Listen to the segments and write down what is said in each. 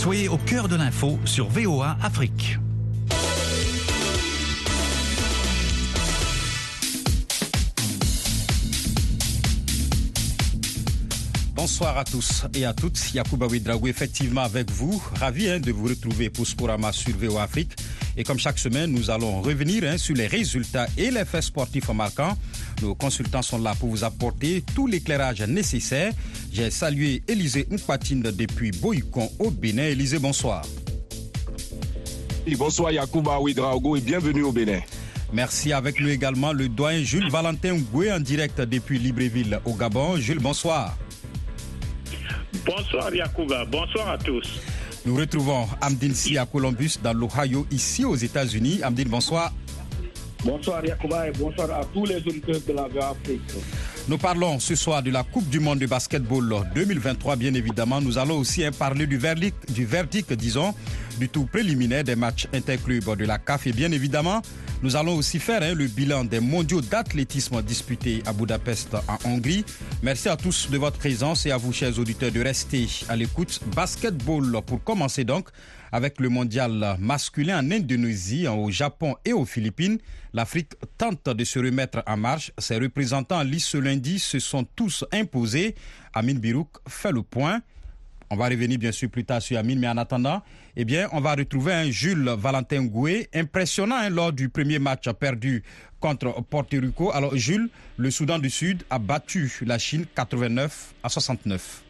Soyez au cœur de l'info sur VOA Afrique. Bonsoir à tous et à toutes. Yacouba Ouidraoui, effectivement avec vous. Ravi hein, de vous retrouver pour Sporama sur VOA Afrique. Et comme chaque semaine, nous allons revenir hein, sur les résultats et les faits sportifs marquants. Nos consultants sont là pour vous apporter tout l'éclairage nécessaire. J'ai salué Élisée Mpatine depuis Boycon au Bénin. Élisée, bonsoir. bonsoir Yacouba Ouidraogo et bienvenue au Bénin. Merci avec nous également le doyen Jules Valentin Goué en direct depuis Libreville au Gabon. Jules, bonsoir. Bonsoir Yacouba, bonsoir à tous. Nous retrouvons Amdine Si à Columbus dans l'Ohio, ici aux États-Unis. Amdine, bonsoir. Bonsoir Yacouba et bonsoir à tous les auditeurs de la Afrique. Nous parlons ce soir de la Coupe du monde de basketball 2023, bien évidemment. Nous allons aussi parler du verdict, du verdict, disons, du tout préliminaire des matchs interclubs de la CAF. Et bien évidemment, nous allons aussi faire hein, le bilan des mondiaux d'athlétisme disputés à Budapest en Hongrie. Merci à tous de votre présence et à vous, chers auditeurs, de rester à l'écoute. Basketball pour commencer donc avec le mondial masculin en Indonésie, au Japon et aux Philippines. L'Afrique tente de se remettre en marche. Ses représentants en ce lundi se sont tous imposés. Amin Birouk fait le point. On va revenir bien sûr plus tard sur Amin, mais en attendant, eh bien, on va retrouver un Jules Valentin Goué, impressionnant hein, lors du premier match perdu contre Porto Rico. Alors, Jules, le Soudan du Sud a battu la Chine 89 à 69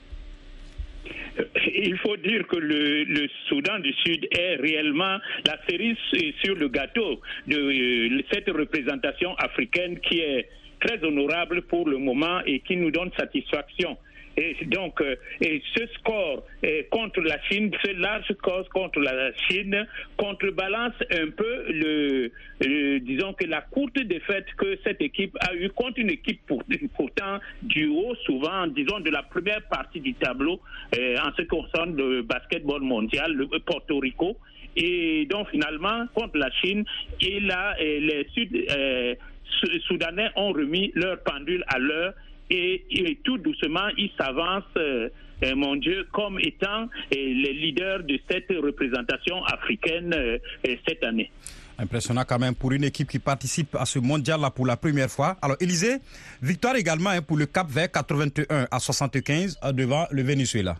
il faut dire que le, Soudan du Sud est réellement la cerise sur le gâteau de euh, cette représentation africaine qui est très honorable pour le moment et qui nous donne satisfaction. Et donc, euh, ce score euh, contre la Chine, ce large score contre la Chine, contrebalance un peu le, disons que la courte défaite que cette équipe a eue contre une équipe pourtant du haut, souvent, disons, de la première partie du tableau euh, en ce qui concerne le basketball mondial, le Porto Rico. Et donc, finalement, contre la Chine, et là, les Sud, Soudanais ont remis leur pendule à l'heure et, tout doucement, ils s'avancent, euh, euh, mon Dieu, comme étant euh, les leaders de cette représentation africaine cette année. Impressionnant quand même pour une équipe qui participe à ce mondial-là pour la première fois. Alors, Élisée, victoire également hein, pour le Cap Vert 81 à 75 devant le Venezuela.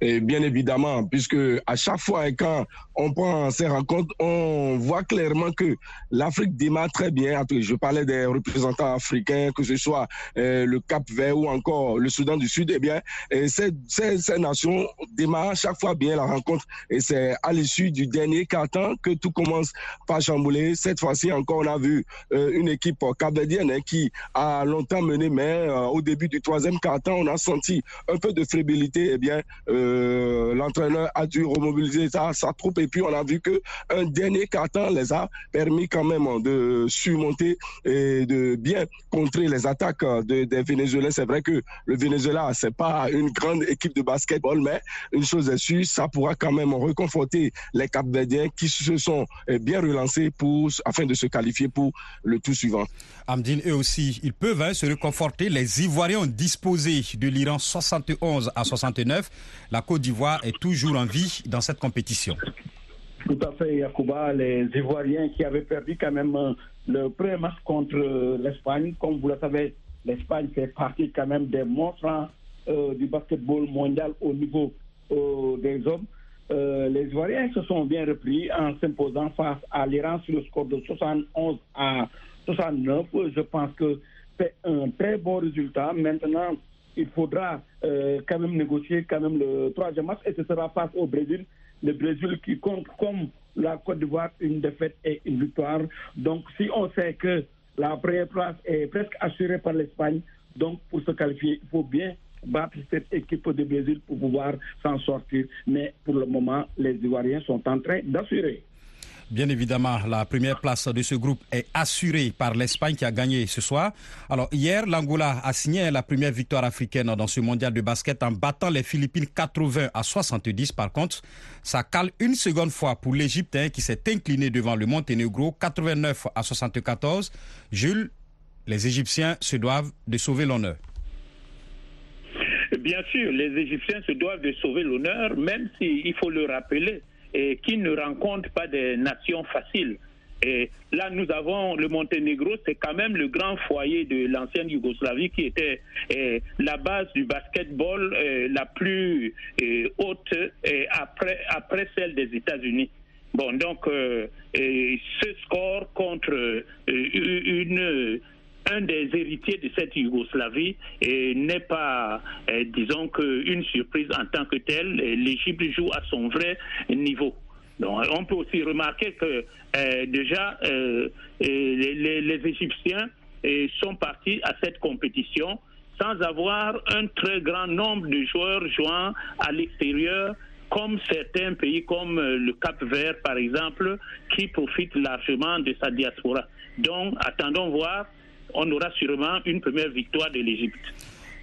Et bien évidemment, puisque à chaque fois quand on prend ces rencontres, on voit clairement que l'Afrique démarre très bien. Je parlais des représentants africains, que ce soit euh, le Cap Vert ou encore le Soudan du Sud. Eh bien, ces, ces, nations démarrent chaque fois bien la rencontre. Et c'est à l'issue du dernier quart-temps que tout commence par chambouler. Cette fois-ci encore, on a vu euh, une équipe capverdienne hein, qui a longtemps mené, mais euh, au début du troisième quart-temps, on a senti un peu de fébrilité. Eh bien, l'entraîneur a dû remobiliser sa, troupe et puis on a vu que un dernier carton les a permis quand même de surmonter et de bien contrer les attaques de, des Vénézuéliens. C'est vrai que le Venezuela c'est pas une grande équipe de basketball, mais une chose est sûre, ça pourra quand même reconforter les Cap-Verdiens qui se sont bien relancés pour afin de se qualifier pour le tour suivant. Amdine, eux aussi, ils peuvent hein, se reconforter. Les Ivoiriens ont disposé de l'Iran 71 à 69. La Côte d'Ivoire est toujours en vie dans cette compétition. Tout à fait, Yacouba. Les Ivoiriens qui avaient perdu quand même euh, le premier match contre euh, l'Espagne. Comme vous le savez, l'Espagne fait partie quand même des monstres hein, euh, du basketball mondial au niveau des hommes. les Ivoiriens se sont bien repris en s'imposant face à l'Iran sur le score de 71 à 69. Je pense que c'est un très bon résultat. Maintenant, il faudra euh, quand même négocier quand même le troisième match et ce sera face au Brésil. Le Brésil qui compte comme la Côte d'Ivoire une défaite et une victoire. Donc si on sait que la première place est presque assurée par l'Espagne, donc pour se qualifier, il faut bien battre cette équipe de Brésil pour pouvoir s'en sortir. Mais pour le moment, les Ivoiriens sont en train d'assurer. Bien évidemment, la première place de ce groupe est assurée par l'Espagne qui a gagné ce soir. Alors hier, l'Angola a signé la première victoire africaine dans ce mondial de basket en battant les Philippines 80 à 70. Par contre, ça cale une seconde fois pour l'Égypte hein, qui s'est incliné devant le Monténégro 89 à 74. Jules, les Égyptiens se doivent de sauver l'honneur. bien sûr, les Égyptiens se doivent de sauver l'honneur, même s'il faut le rappeler, et qu'ils ne rencontrent pas des nations faciles. Et là, nous avons le Monténégro, c'est quand même le grand foyer de l'ancienne Yougoslavie qui était eh, la base du basketball eh, la plus eh, haute après, après celle des États-Unis. Bon, donc, euh, ce score contre une un des héritiers de cette Yougoslavie n'est pas, disons, qu'une surprise en tant que telle. L'Égypte joue à son vrai niveau. Donc, on peut aussi remarquer que euh, déjà euh, les, Égyptiens euh, sont partis à cette compétition sans avoir un très grand nombre de joueurs jouant à l'extérieur comme certains pays comme le Cap Vert par exemple qui profitent largement de sa diaspora. Donc attendons voir, on aura sûrement une première victoire de l'Égypte.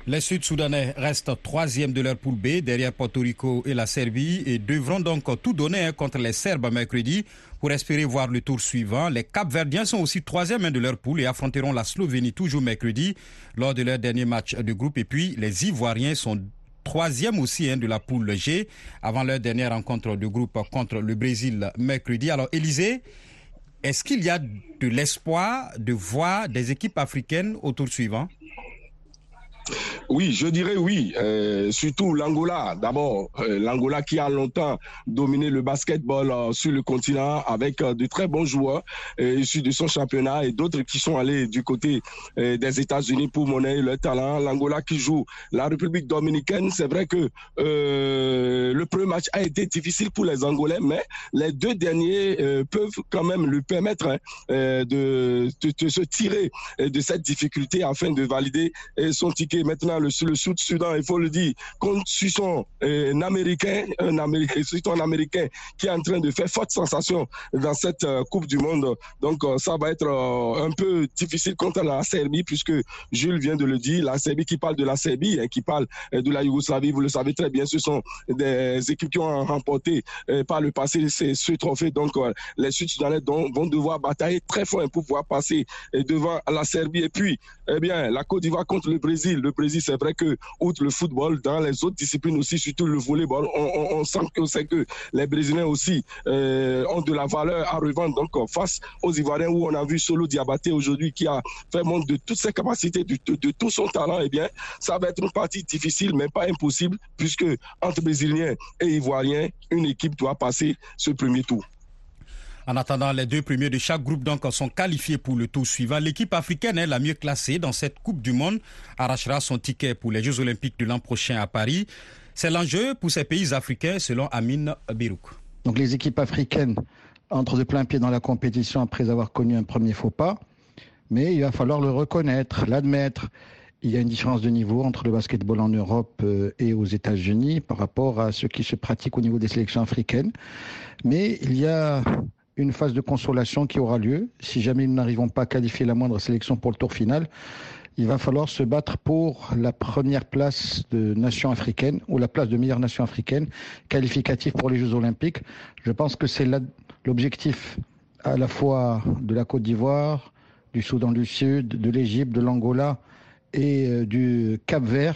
Les Sud-Soudanais restent troisième de leur poule B derrière Porto Rico et la Serbie et devront donc tout donner contre les Serbes mercredi pour espérer voir le tour suivant. Les Cap-Verdiens sont aussi troisième de leur poule et affronteront la Slovénie toujours mercredi lors de leur dernier match de groupe. Et puis les Ivoiriens sont troisième aussi hein, de la poule G avant leur dernière rencontre de groupe contre le Brésil mercredi. Alors Élisée, est-ce qu'il y a de l'espoir de voir des équipes africaines au tour suivant? Oui, je dirais oui. Euh, surtout l'Angola. D'abord, euh, l'Angola qui a longtemps dominé le basketball euh, sur le continent avec de très bons joueurs issus de son championnat et d'autres qui sont allés du côté des États-Unis pour monnaie leur talent. L'Angola qui joue la République dominicaine. C'est vrai que le premier match a été difficile pour les Angolais, mais les deux derniers peuvent quand même lui permettre hein, de, de, se tirer de cette difficulté afin de valider son ticket. Maintenant, le, Sud-Soudan, il faut le dire, contre son un Américain, un Américain, un Américain qui est en train de faire forte sensation dans cette euh, Coupe du Monde. Donc, euh, ça va être euh, un peu difficile contre la Serbie, puisque Jules vient de le dire, la Serbie qui parle de la Serbie, hein, qui parle de la Yougoslavie, vous le savez très bien, ce sont des équipes qui ont remporté par le passé ce trophée. Donc, les Sud-Soudanais vont devoir batailler très fort pour pouvoir passer devant la Serbie. Et puis, eh bien, la Côte d'Ivoire contre le Brésil. Le Brésil c'est vrai que, outre le football, dans les autres disciplines aussi, surtout le volleyball, on, sent que c'est que les Brésiliens aussi euh, ont de la valeur à revendre. Donc, face aux Ivoiriens où on a vu Solo Diabaté aujourd'hui qui a fait montre de toutes ses capacités, de, de, tout son talent, eh bien, ça va être une partie difficile, mais pas impossible, puisque entre Brésiliens et Ivoiriens, une équipe doit passer ce premier tour. En attendant, les deux premiers de chaque groupe donc sont qualifiés pour le tour suivant. L'équipe africaine est la mieux classée dans cette Coupe du Monde arrachera son ticket pour les Jeux Olympiques de l'an prochain à Paris. C'est l'enjeu pour ces pays africains selon Amine Birouk. Donc les équipes africaines entrent de plein pied dans la compétition après avoir connu un premier faux pas, mais il va falloir le reconnaître, l'admettre. Il y a une différence de niveau entre le basketball en Europe euh, et aux États-Unis par rapport à ce qui se pratique au niveau des sélections africaines. Mais il y a une phase de consolation qui aura lieu. Si jamais nous n'arrivons pas à qualifier la moindre sélection pour le tour final, il va falloir se battre pour la première place de nation africaine ou la place de meilleure nation africaine qualificative pour les Jeux Olympiques. Je pense que c'est l'objectif à la fois de la Côte d'Ivoire, du Soudan du Sud, de l'Égypte, de l'Angola et euh, du Cap Vert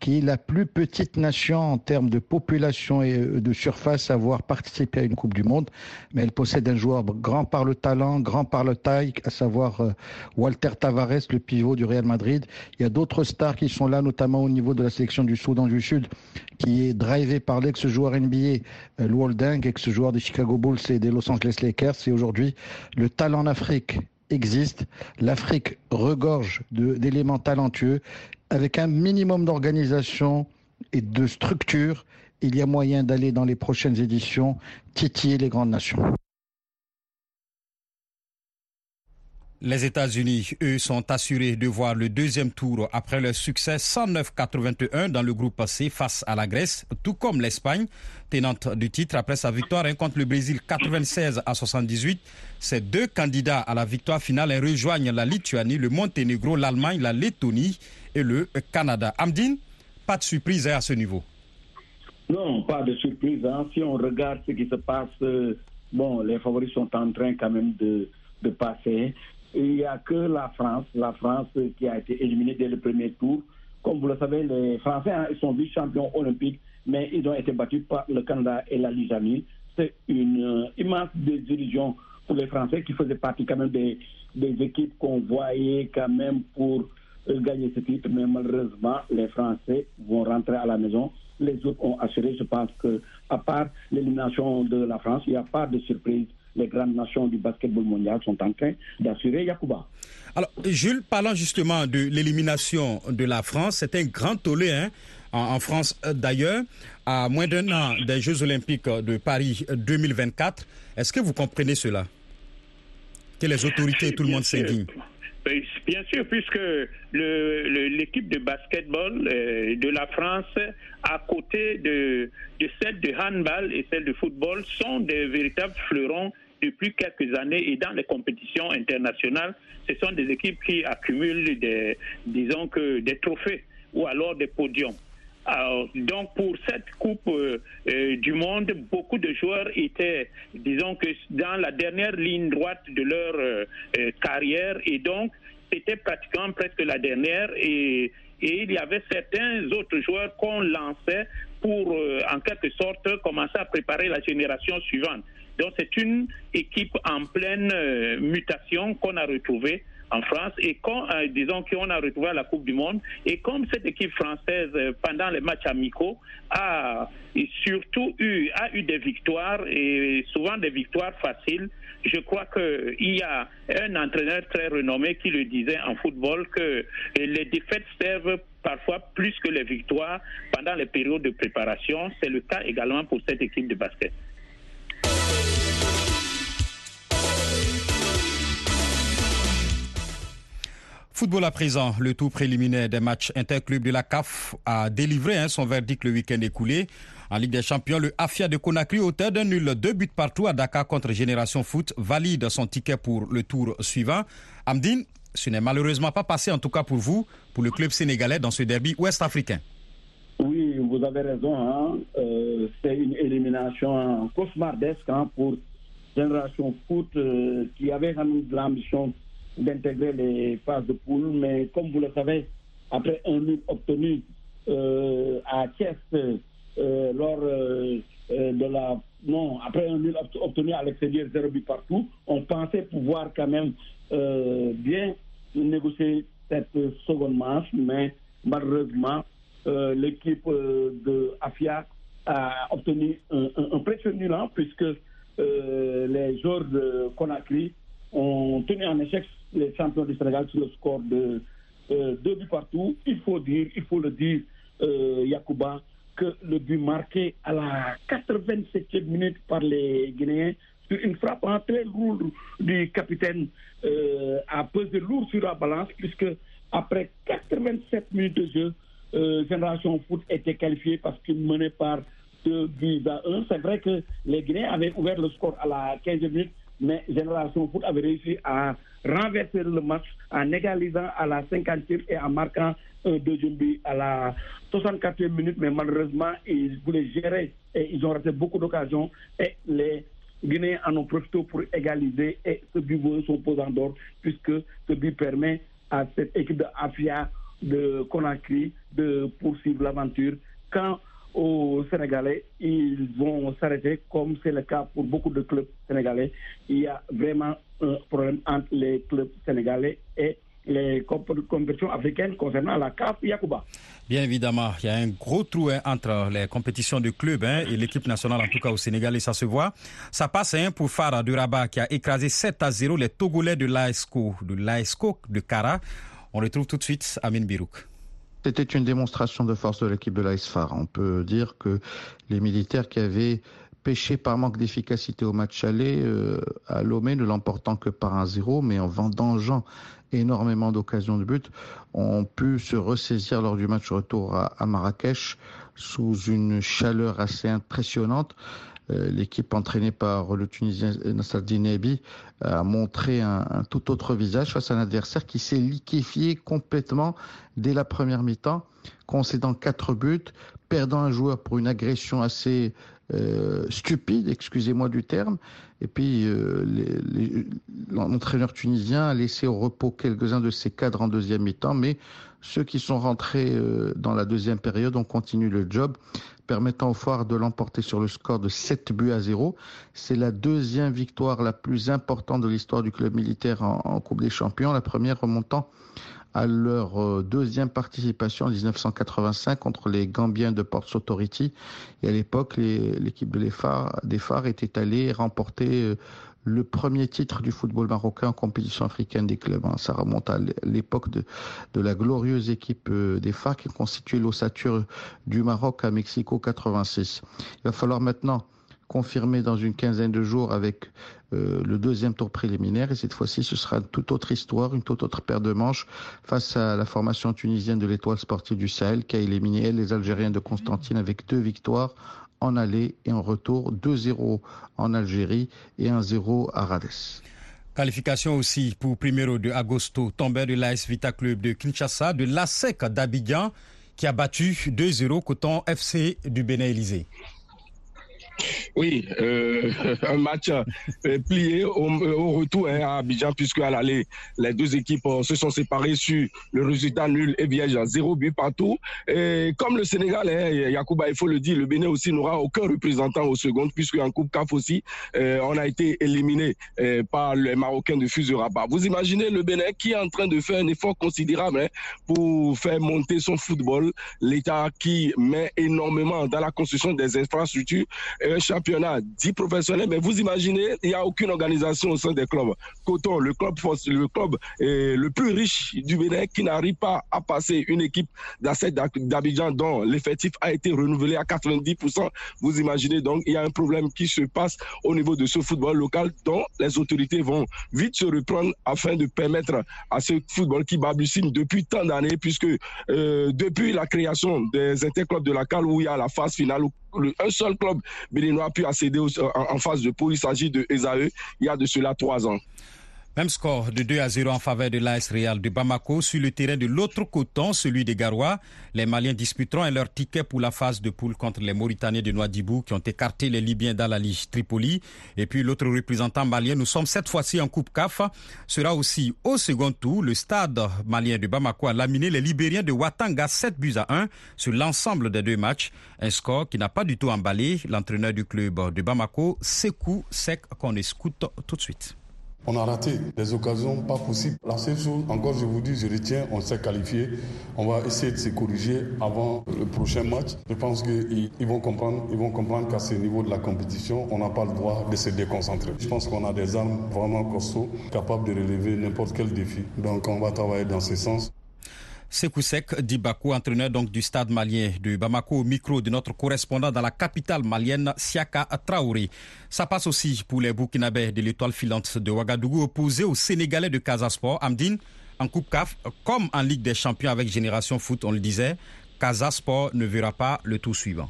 qui est la plus petite nation en termes de population et euh, de surface à avoir participé à une Coupe du Monde. Mais elle possède un joueur grand par le talent, grand par le taille, à savoir euh, Walter Tavares, le pivot du Real Madrid. Il y a d'autres stars qui sont là, notamment au niveau de la sélection du Soudan du Sud, qui est drivé par l'ex-joueur NBA, euh, Luol ex-joueur des Chicago Bulls et des Los Angeles Lakers. Et aujourd'hui, le talent en Afrique existe. L'Afrique regorge d'éléments talentueux avec un minimum d'organisation et de structure, il y a moyen d'aller dans les prochaines éditions titiller les grandes nations. Les États-Unis, eux, sont assurés de voir le deuxième tour après leur succès 109-81 dans le groupe C face à la Grèce, tout comme l'Espagne, tenante du titre après sa victoire contre le Brésil 96 à 78. Ces deux candidats à la victoire finale rejoignent la Lituanie, le Monténégro, l'Allemagne, la Lettonie et le Canada. Amdine, pas de surprise à ce niveau. Non, pas de surprise. Hein. Si on regarde ce qui se passe, euh, bon, les favoris sont en train quand même de passer. Il n'y a que la France, la France qui a été éliminée dès le premier tour Comme vous le savez, les Français hein, sont vice-champions olympiques, mais ils ont été battus par le Canada et la Lituanie. C'est une euh, immense désillusion pour les Français qui faisaient partie quand même des, des équipes qu'on voyait quand même pour euh, gagner ce titre. Mais malheureusement, les Français vont rentrer à la maison. Les autres ont assuré. Je pense que, à part l'élimination de la France, il n'y a pas de surprise les grandes nations du basketball mondial sont en train d'assurer Yacouba. Alors, Jules, parlant justement de l'élimination de la France, c'est un grand tollé hein, en, France euh, d'ailleurs, à moins d'un an des Jeux olympiques de Paris 2024. Est-ce que vous comprenez cela? Que les autorités et tout le monde s'indignent Bien sûr, puisque l'équipe de basketball euh, de la France, à côté de, de celle de handball et celle de football, sont des véritables fleurons depuis quelques années et dans les compétitions internationales, ce sont des équipes qui accumulent des, disons que des trophées ou alors des podiums. donc pour cette Coupe euh, euh, du Monde, beaucoup de joueurs étaient, disons que dans la dernière ligne droite de leur euh, carrière et donc c'était pratiquement presque la dernière et, et, il y avait certains autres joueurs qu'on lançait pour en quelque sorte commencer à préparer la génération suivante. Donc c'est une équipe en pleine euh, mutation qu'on a retrouvée en France et quand, euh, disons qu'on a retrouvé à la Coupe du Monde. Et comme cette équipe française, euh, pendant les matchs amicaux, a surtout eu, a eu des victoires et souvent des victoires faciles, je crois qu'il y a un entraîneur très renommé qui le disait en football que les défaites servent parfois plus que les victoires pendant les périodes de préparation. C'est le cas également pour cette équipe de basket. Football à présent, le tour préliminaire des matchs interclubs de la CAF a délivré hein, son verdict le week-end écoulé. En Ligue des Champions, le AFIA de Conakry, auteur d'un nul, deux buts partout à Dakar contre Génération Foot, valide son ticket pour le tour suivant. Amdine, ce n'est malheureusement pas passé, en tout cas pour vous, pour le club sénégalais dans ce derby ouest-africain. Oui, vous avez raison. Hein. Euh, c'est une élimination cauchemardesque hein, pour Génération Foot euh, qui avait l'ambition d'intégrer les phases de poule, mais comme vous le savez, après un nul obtenu euh, à Thiès euh, lors euh, de la non après un nul obtenu à l'extérieur zéro but partout, on pensait pouvoir quand même bien négocier cette seconde manche, mais malheureusement l'équipe de Afia a obtenu un, un, précieux nul hein, puisque les joueurs de Conakry ont tenu en échec les champions du Sénégal sur le score de euh, deux buts partout. Il faut dire, il faut le dire, euh, Yacouba, que le but marqué à la 87e minute par les Guinéens sur une frappe très lourde du capitaine euh, a pesé lourd sur la balance puisque après 87 minutes de jeu, euh, Génération Foot était qualifié parce qu'il menait par deux buts à un. C'est vrai que les Guinéens avaient ouvert le score à la 15e minute, mais Génération Foot avait réussi à renverser le match en égalisant à la 50e et en marquant un deuxième but à la 64e minute, mais malheureusement, ils voulaient gérer et ils ont raté beaucoup d'occasions. Et les Guinéens en ont profité pour égaliser et ce but son posant d'or puisque ce but permet à cette équipe de Afia de Conakry de poursuivre l'aventure. Quand aux Sénégalais, ils vont s'arrêter, comme c'est le cas pour beaucoup de clubs sénégalais. Il y a vraiment un problème entre les clubs sénégalais et les compétitions africaines concernant la CAF Yacouba. Bien évidemment, il y a un gros trou hein, entre les compétitions de clubs hein, et l'équipe nationale, en tout cas au Sénégal, et ça se voit. Ça passe hein, pour Farah de Rabat qui a écrasé 7 à 0 les Togolais de l'AESCO, de l'AESCO de Kara. On retrouve tout de suite Amin Birouk. C'était une démonstration de force de l'équipe de l'ASFAR. On peut dire que les militaires qui avaient pêché par manque d'efficacité au match aller euh, à Lomé, ne l'emportant que par un zéro, mais en vendangeant énormément d'occasions de but, ont pu se ressaisir lors du match retour à Marrakech sous une chaleur assez impressionnante. Euh, l'équipe entraînée par le Tunisien Nassar Dinebi a montré un, tout autre visage face à un adversaire qui s'est liquéfié complètement dès la première mi-temps, concédant quatre buts, perdant un joueur pour une agression assez euh, stupide, excusez-moi du terme. Et puis euh, l'entraîneur tunisien a laissé au repos quelques-uns de ses cadres en deuxième mi-temps, mais Ceux qui sont rentrés dans la deuxième période ont continué le job, permettant au Phare de l'emporter sur le score de 7 buts à 0. C'est la deuxième victoire la plus importante de l'histoire du club militaire en, Coupe des Champions, la première remontant à leur euh, deuxième participation en 1985 contre les Gambiens de Ports Authority. Et à l'époque, l'équipe de des phares était allée remporter euh, le premier titre du football marocain en compétition africaine des clubs. Hein. Ça remonte à l'époque de, la glorieuse équipe euh, des FARC qui constituait l'ossature du Maroc à Mexico 86. Il va falloir maintenant confirmer dans une quinzaine de jours avec euh, le deuxième tour préliminaire et cette fois-ci ce sera une toute autre histoire, une toute autre paire de manches face à la formation tunisienne de l'étoile sportive du Sahel qui a éliminé les Algériens de Constantine avec deux victoires en aller et en retour, 2-0 en Algérie et 1-0 à Rades. Qualification aussi pour Primero de Agosto, tombeur de l'AS Vita Club de Kinshasa, de l'ASEC d'Abidjan, qui a battu 2-0 Coton FC du Bénin Élysée. Oui, euh, un match euh, plié au, retour hein, à Abidjan, puisque à l'aller, les deux équipes euh, se sont séparées sur le résultat nul et vierge à zéro but partout. Et comme le Sénégal, hein, Yacouba, il faut le dire, le Bénin aussi n'aura aucun représentant au second, puisque en Coupe CAF aussi, on a été éliminé par les Marocains de Fuse Rabat. Vous imaginez le Bénin qui est en train de faire un effort considérable hein, pour faire monter son football, l'État qui met énormément dans la construction des infrastructures un championnat dit professionnel, mais vous imaginez, il n'y a aucune organisation au sein des clubs. Coton, le club, le plus riche du Bénin qui n'arrive pas à passer une équipe d'asset d'Abidjan dont l'effectif a été renouvelé à 90%. Vous imaginez donc, il y a un problème qui se passe au niveau de ce football local dont les autorités vont vite se reprendre afin de permettre à ce football qui babusine depuis tant d'années, puisque euh, depuis la création des interclubs de la CAL où il y a la phase finale un seul club béninois a pu accéder en, phase de poule. Il s'agit de Esae il y a de cela trois ans. Même score de 2 à 0 en faveur de l'AS Real de Bamako sur le terrain de l'autre coton, celui des Garois. Les Maliens disputeront leur ticket pour la phase de poule contre les Mauritaniens de Noidibou qui ont écarté les Libyens dans la Ligue Tripoli. Et puis l'autre représentant malien, nous sommes cette fois-ci en Coupe CAF, sera aussi au second tour. Le stade malien de Bamako a laminé les Libériens de Watanga 7 buts à 1 sur l'ensemble des deux matchs. Un score qui n'a pas du tout emballé l'entraîneur du club de Bamako, Sekou Sek, qu'on écoute tout de suite. On a raté des occasions pas possibles. La seule chose, encore je vous dis, je retiens, on s'est qualifié. On va essayer de se corriger avant le prochain match. Je pense qu'ils vont comprendre, ils vont comprendre qu'à ce niveau de la compétition, on n'a pas le droit de se déconcentrer. Je pense qu'on a des armes vraiment costauds, capables de relever n'importe quel défi. Donc on va travailler dans ce sens. Sekoussek Dibako, entraîneur donc du stade malien de Bamako, au micro de notre correspondant dans la capitale malienne, Siaka Traoré. Ça passe aussi pour les Burkinabés de l'étoile filante de Ouagadougou opposés aux Sénégalais de Casasport. Amdine, en Coupe CAF, comme en Ligue des Champions avec Génération Foot, on le disait, Casasport ne verra pas le tour suivant.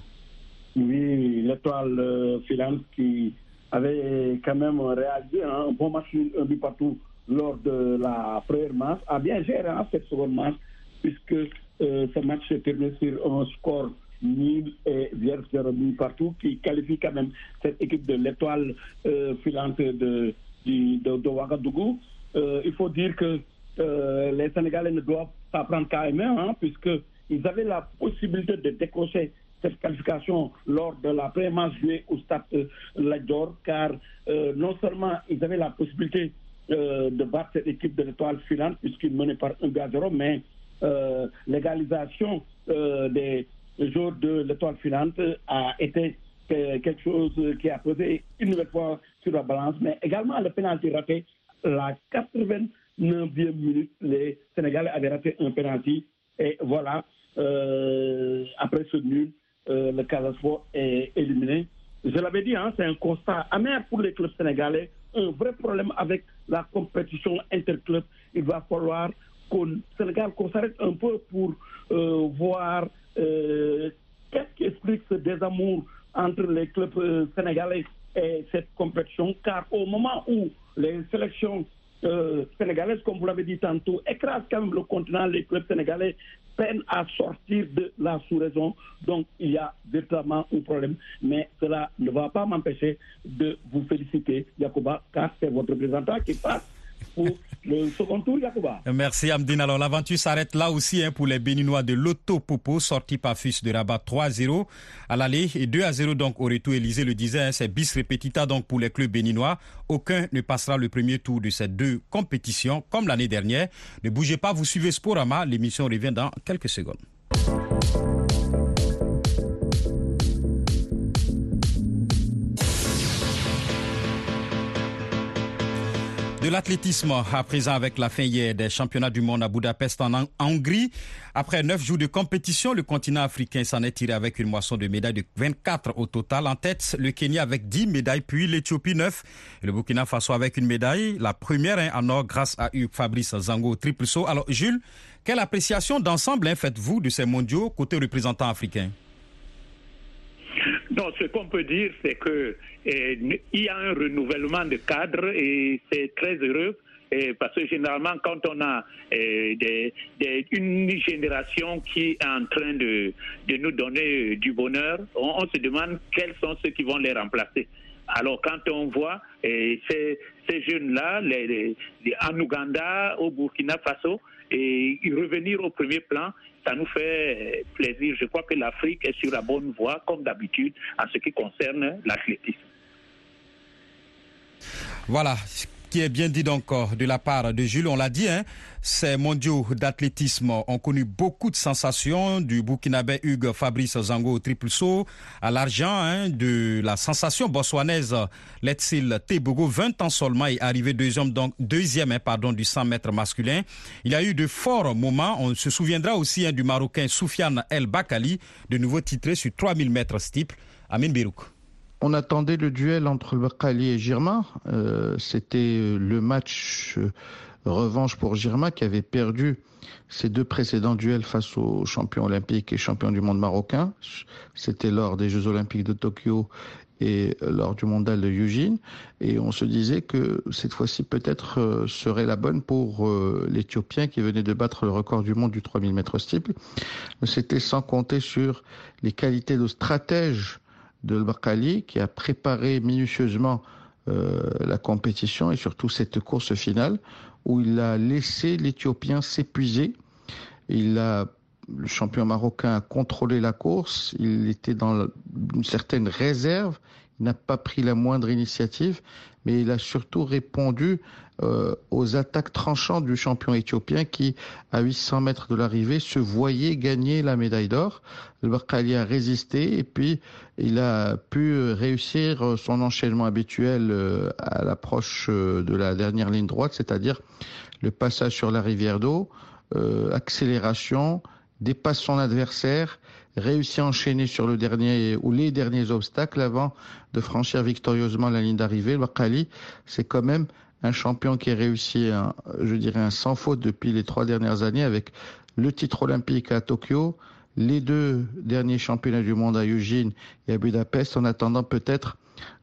Oui, l'étoile euh, filante qui avait quand même réalisé un bon match, un partout lors de la première match, a bien géré hein, cette seconde match puisque euh, ce match s'est terminé sur un score nul et vierge partout, qui qualifie quand même cette équipe de l'étoile euh, filante de, de, Ouagadougou. Euh, il faut dire que les Sénégalais ne doivent pas prendre eux hein, puisqu'ils avaient la possibilité de décrocher cette qualification lors de la première jouée au stade Lajor, car non seulement ils avaient la possibilité de battre cette équipe de l'étoile filante, puisqu'ils menaient par un gaz mais l'égalisation euh, des jours de l'étoile filante a été quelque chose qui a posé une nouvelle fois sur la balance, mais également le pénalty raté. La 89e minute, les Sénégalais avaient raté un pénalty. Et voilà, euh, après ce nul, le Casasport est éliminé. Je l'avais dit, hein, c'est un constat amer pour les clubs sénégalais, un vrai problème avec la compétition interclub. Il va falloir qu'au Sénégal, qu'on s'arrête un peu pour euh, voir euh, qu'est-ce qui explique ce désamour entre les clubs euh, sénégalais et cette compétition, car au moment où les sélections sénégalaises, comme vous l'avez dit tantôt, écrasent quand même le continent, les clubs sénégalais peinent à sortir de la sous-raison. Donc, il y a véritablement un problème. Mais cela ne va pas m'empêcher de vous féliciter, Yacouba, car c'est votre représentant qui passe le second tour, Yacouba. Merci Amdine. Alors l'aventure s'arrête là aussi hein, pour les Béninois de Lotto Popo, sortis par Fils de Rabat 3-0 à l'aller et 2-0 donc au retour. Élysée le disait, hein, c'est bis repetita donc pour les clubs béninois. Aucun ne passera le premier tour de ces deux compétitions comme l'année dernière. Ne bougez pas, vous suivez Sporama. L'émission revient dans quelques secondes. De l'athlétisme à présent avec la fin hier des championnats du monde à Budapest en Hongrie. Après neuf jours de compétition, le continent africain s'en est tiré avec une moisson de médailles de 24 au total. En tête, le Kenya avec 10 médailles, puis l'Éthiopie 9 et le Burkina Faso avec une médaille. La première hein, en or grâce à Hugues Fabrice Zango triple saut. Alors Jules, quelle appréciation d'ensemble hein, faites-vous de ces mondiaux côté représentant africain? Non, ce qu'on peut dire, c'est que il y a un renouvellement de cadre et c'est très heureux. Parce que généralement, quand on a une génération qui est en train de, de nous donner du bonheur, on, se demande quels sont ceux qui vont les remplacer. Alors quand on voit ces, jeunes-là, en Ouganda, au Burkina Faso, et revenir au premier plan, ça nous fait plaisir. Je crois que l'Afrique est sur la bonne voie, comme d'habitude, en ce qui concerne l'athlétisme. Voilà, qui est bien dit donc de la part de Jules. On l'a dit, hein, ces mondiaux d'athlétisme ont connu beaucoup de sensations, du Burkinabé Hugues Fabrice Zango au triple saut, à l'argent, hein, de la sensation botswanaise Letsil Tebogo, 20 ans seulement, est arrivé deuxième, donc, deuxième hein, pardon, du 100 mètres masculin. Il y a eu de forts moments. On se souviendra aussi du Marocain Soufiane El Bakali, de nouveau titré sur 3000 mètres steeple. Amin Birouk. On attendait le duel entre Bakali et Girma. Euh, C'était euh, le match euh, revanche pour Girma qui avait perdu ses deux précédents duels face aux champions olympiques et champions du monde marocain. C'était lors des Jeux olympiques de Tokyo et lors du mondial de Eugene. Et on se disait que cette fois-ci peut-être euh, serait la bonne pour l'Éthiopien qui venait de battre le record du monde du 3000 mètres steeple. C'était sans compter sur les qualités de stratège de Bakali qui a préparé minutieusement euh, la compétition et surtout cette course finale où il a laissé l'Éthiopien s'épuiser. Il a le champion marocain a contrôlé la course, il était dans une certaine réserve, n'a pas pris la moindre initiative, mais il a surtout répondu euh, aux attaques tranchantes du champion éthiopien qui, à 800 mètres de l'arrivée, se voyait gagner la médaille d'or. Le Barkali a résisté et puis il a pu réussir son enchaînement habituel euh, à l'approche euh, de la dernière ligne droite, c'est-à-dire le passage sur la rivière d'eau, accélération, dépasse son adversaire, réussit à enchaîner sur le dernier ou les derniers obstacles avant de franchir victorieusement la ligne d'arrivée. Le c'est quand même un champion qui a réussi, un, je dirais, un sans faute depuis les trois dernières années avec le titre olympique à Tokyo, les deux derniers championnats du monde à Eugene et à Budapest, en attendant peut-être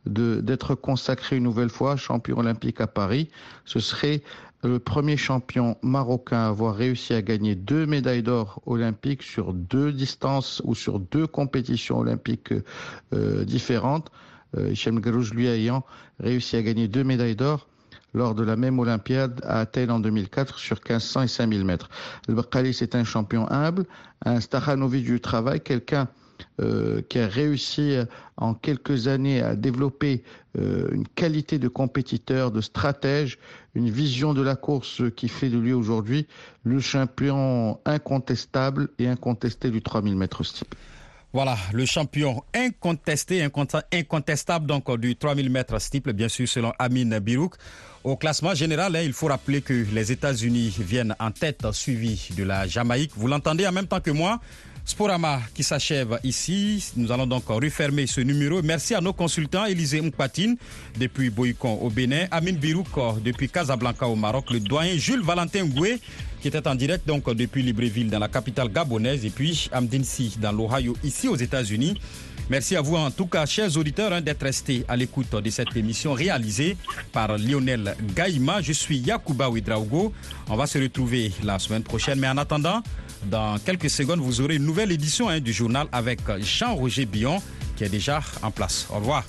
d'être consacré une nouvelle fois champion olympique à Paris. Ce serait le premier champion marocain à avoir réussi à gagner deux médailles d'or olympiques sur deux distances ou sur deux compétitions olympiques euh, différentes. Euh, Hichem lui ayant réussi à gagner deux médailles d'or lors de la même Olympiade à Athènes en 2004 sur 1500 et 5000 mètres. Le Bakali, c'est un champion humble, un Stakhanovic du travail, quelqu'un euh, qui a réussi euh, en quelques années à développer euh, une qualité de compétiteur, de stratège, une vision de la course qui fait de lui aujourd'hui le champion incontestable et incontesté du 3000 mètres steeple. Voilà, le champion incontesté, incontestable donc du 3000 mètres steeple, bien sûr, selon Amin Birouk. Au classement général, hein, il faut rappeler que les États-Unis viennent en tête, suivi de la Jamaïque. Vous l'entendez en même temps que moi. Sporama qui s'achève ici. Nous allons donc refermer ce numéro. Merci à nos consultants, Élisée Mpatine depuis Boycon au Bénin, Amin Birouk depuis Casablanca au Maroc, le doyen Jules Valentin Goué qui était en direct donc depuis Libreville dans la capitale gabonaise et puis Amdin Si dans l'Ohio ici aux États-Unis. Merci à vous en tout cas, chers auditeurs, hein, d'être restés à l'écoute de cette émission réalisée par Lionel Gaïma. Je suis Yakuba Ouidraogo. On va se retrouver la semaine prochaine, mais en attendant, dans quelques secondes, vous aurez une nouvelle édition hein, du journal avec Jean-Roger Billon qui est déjà en place. Au revoir.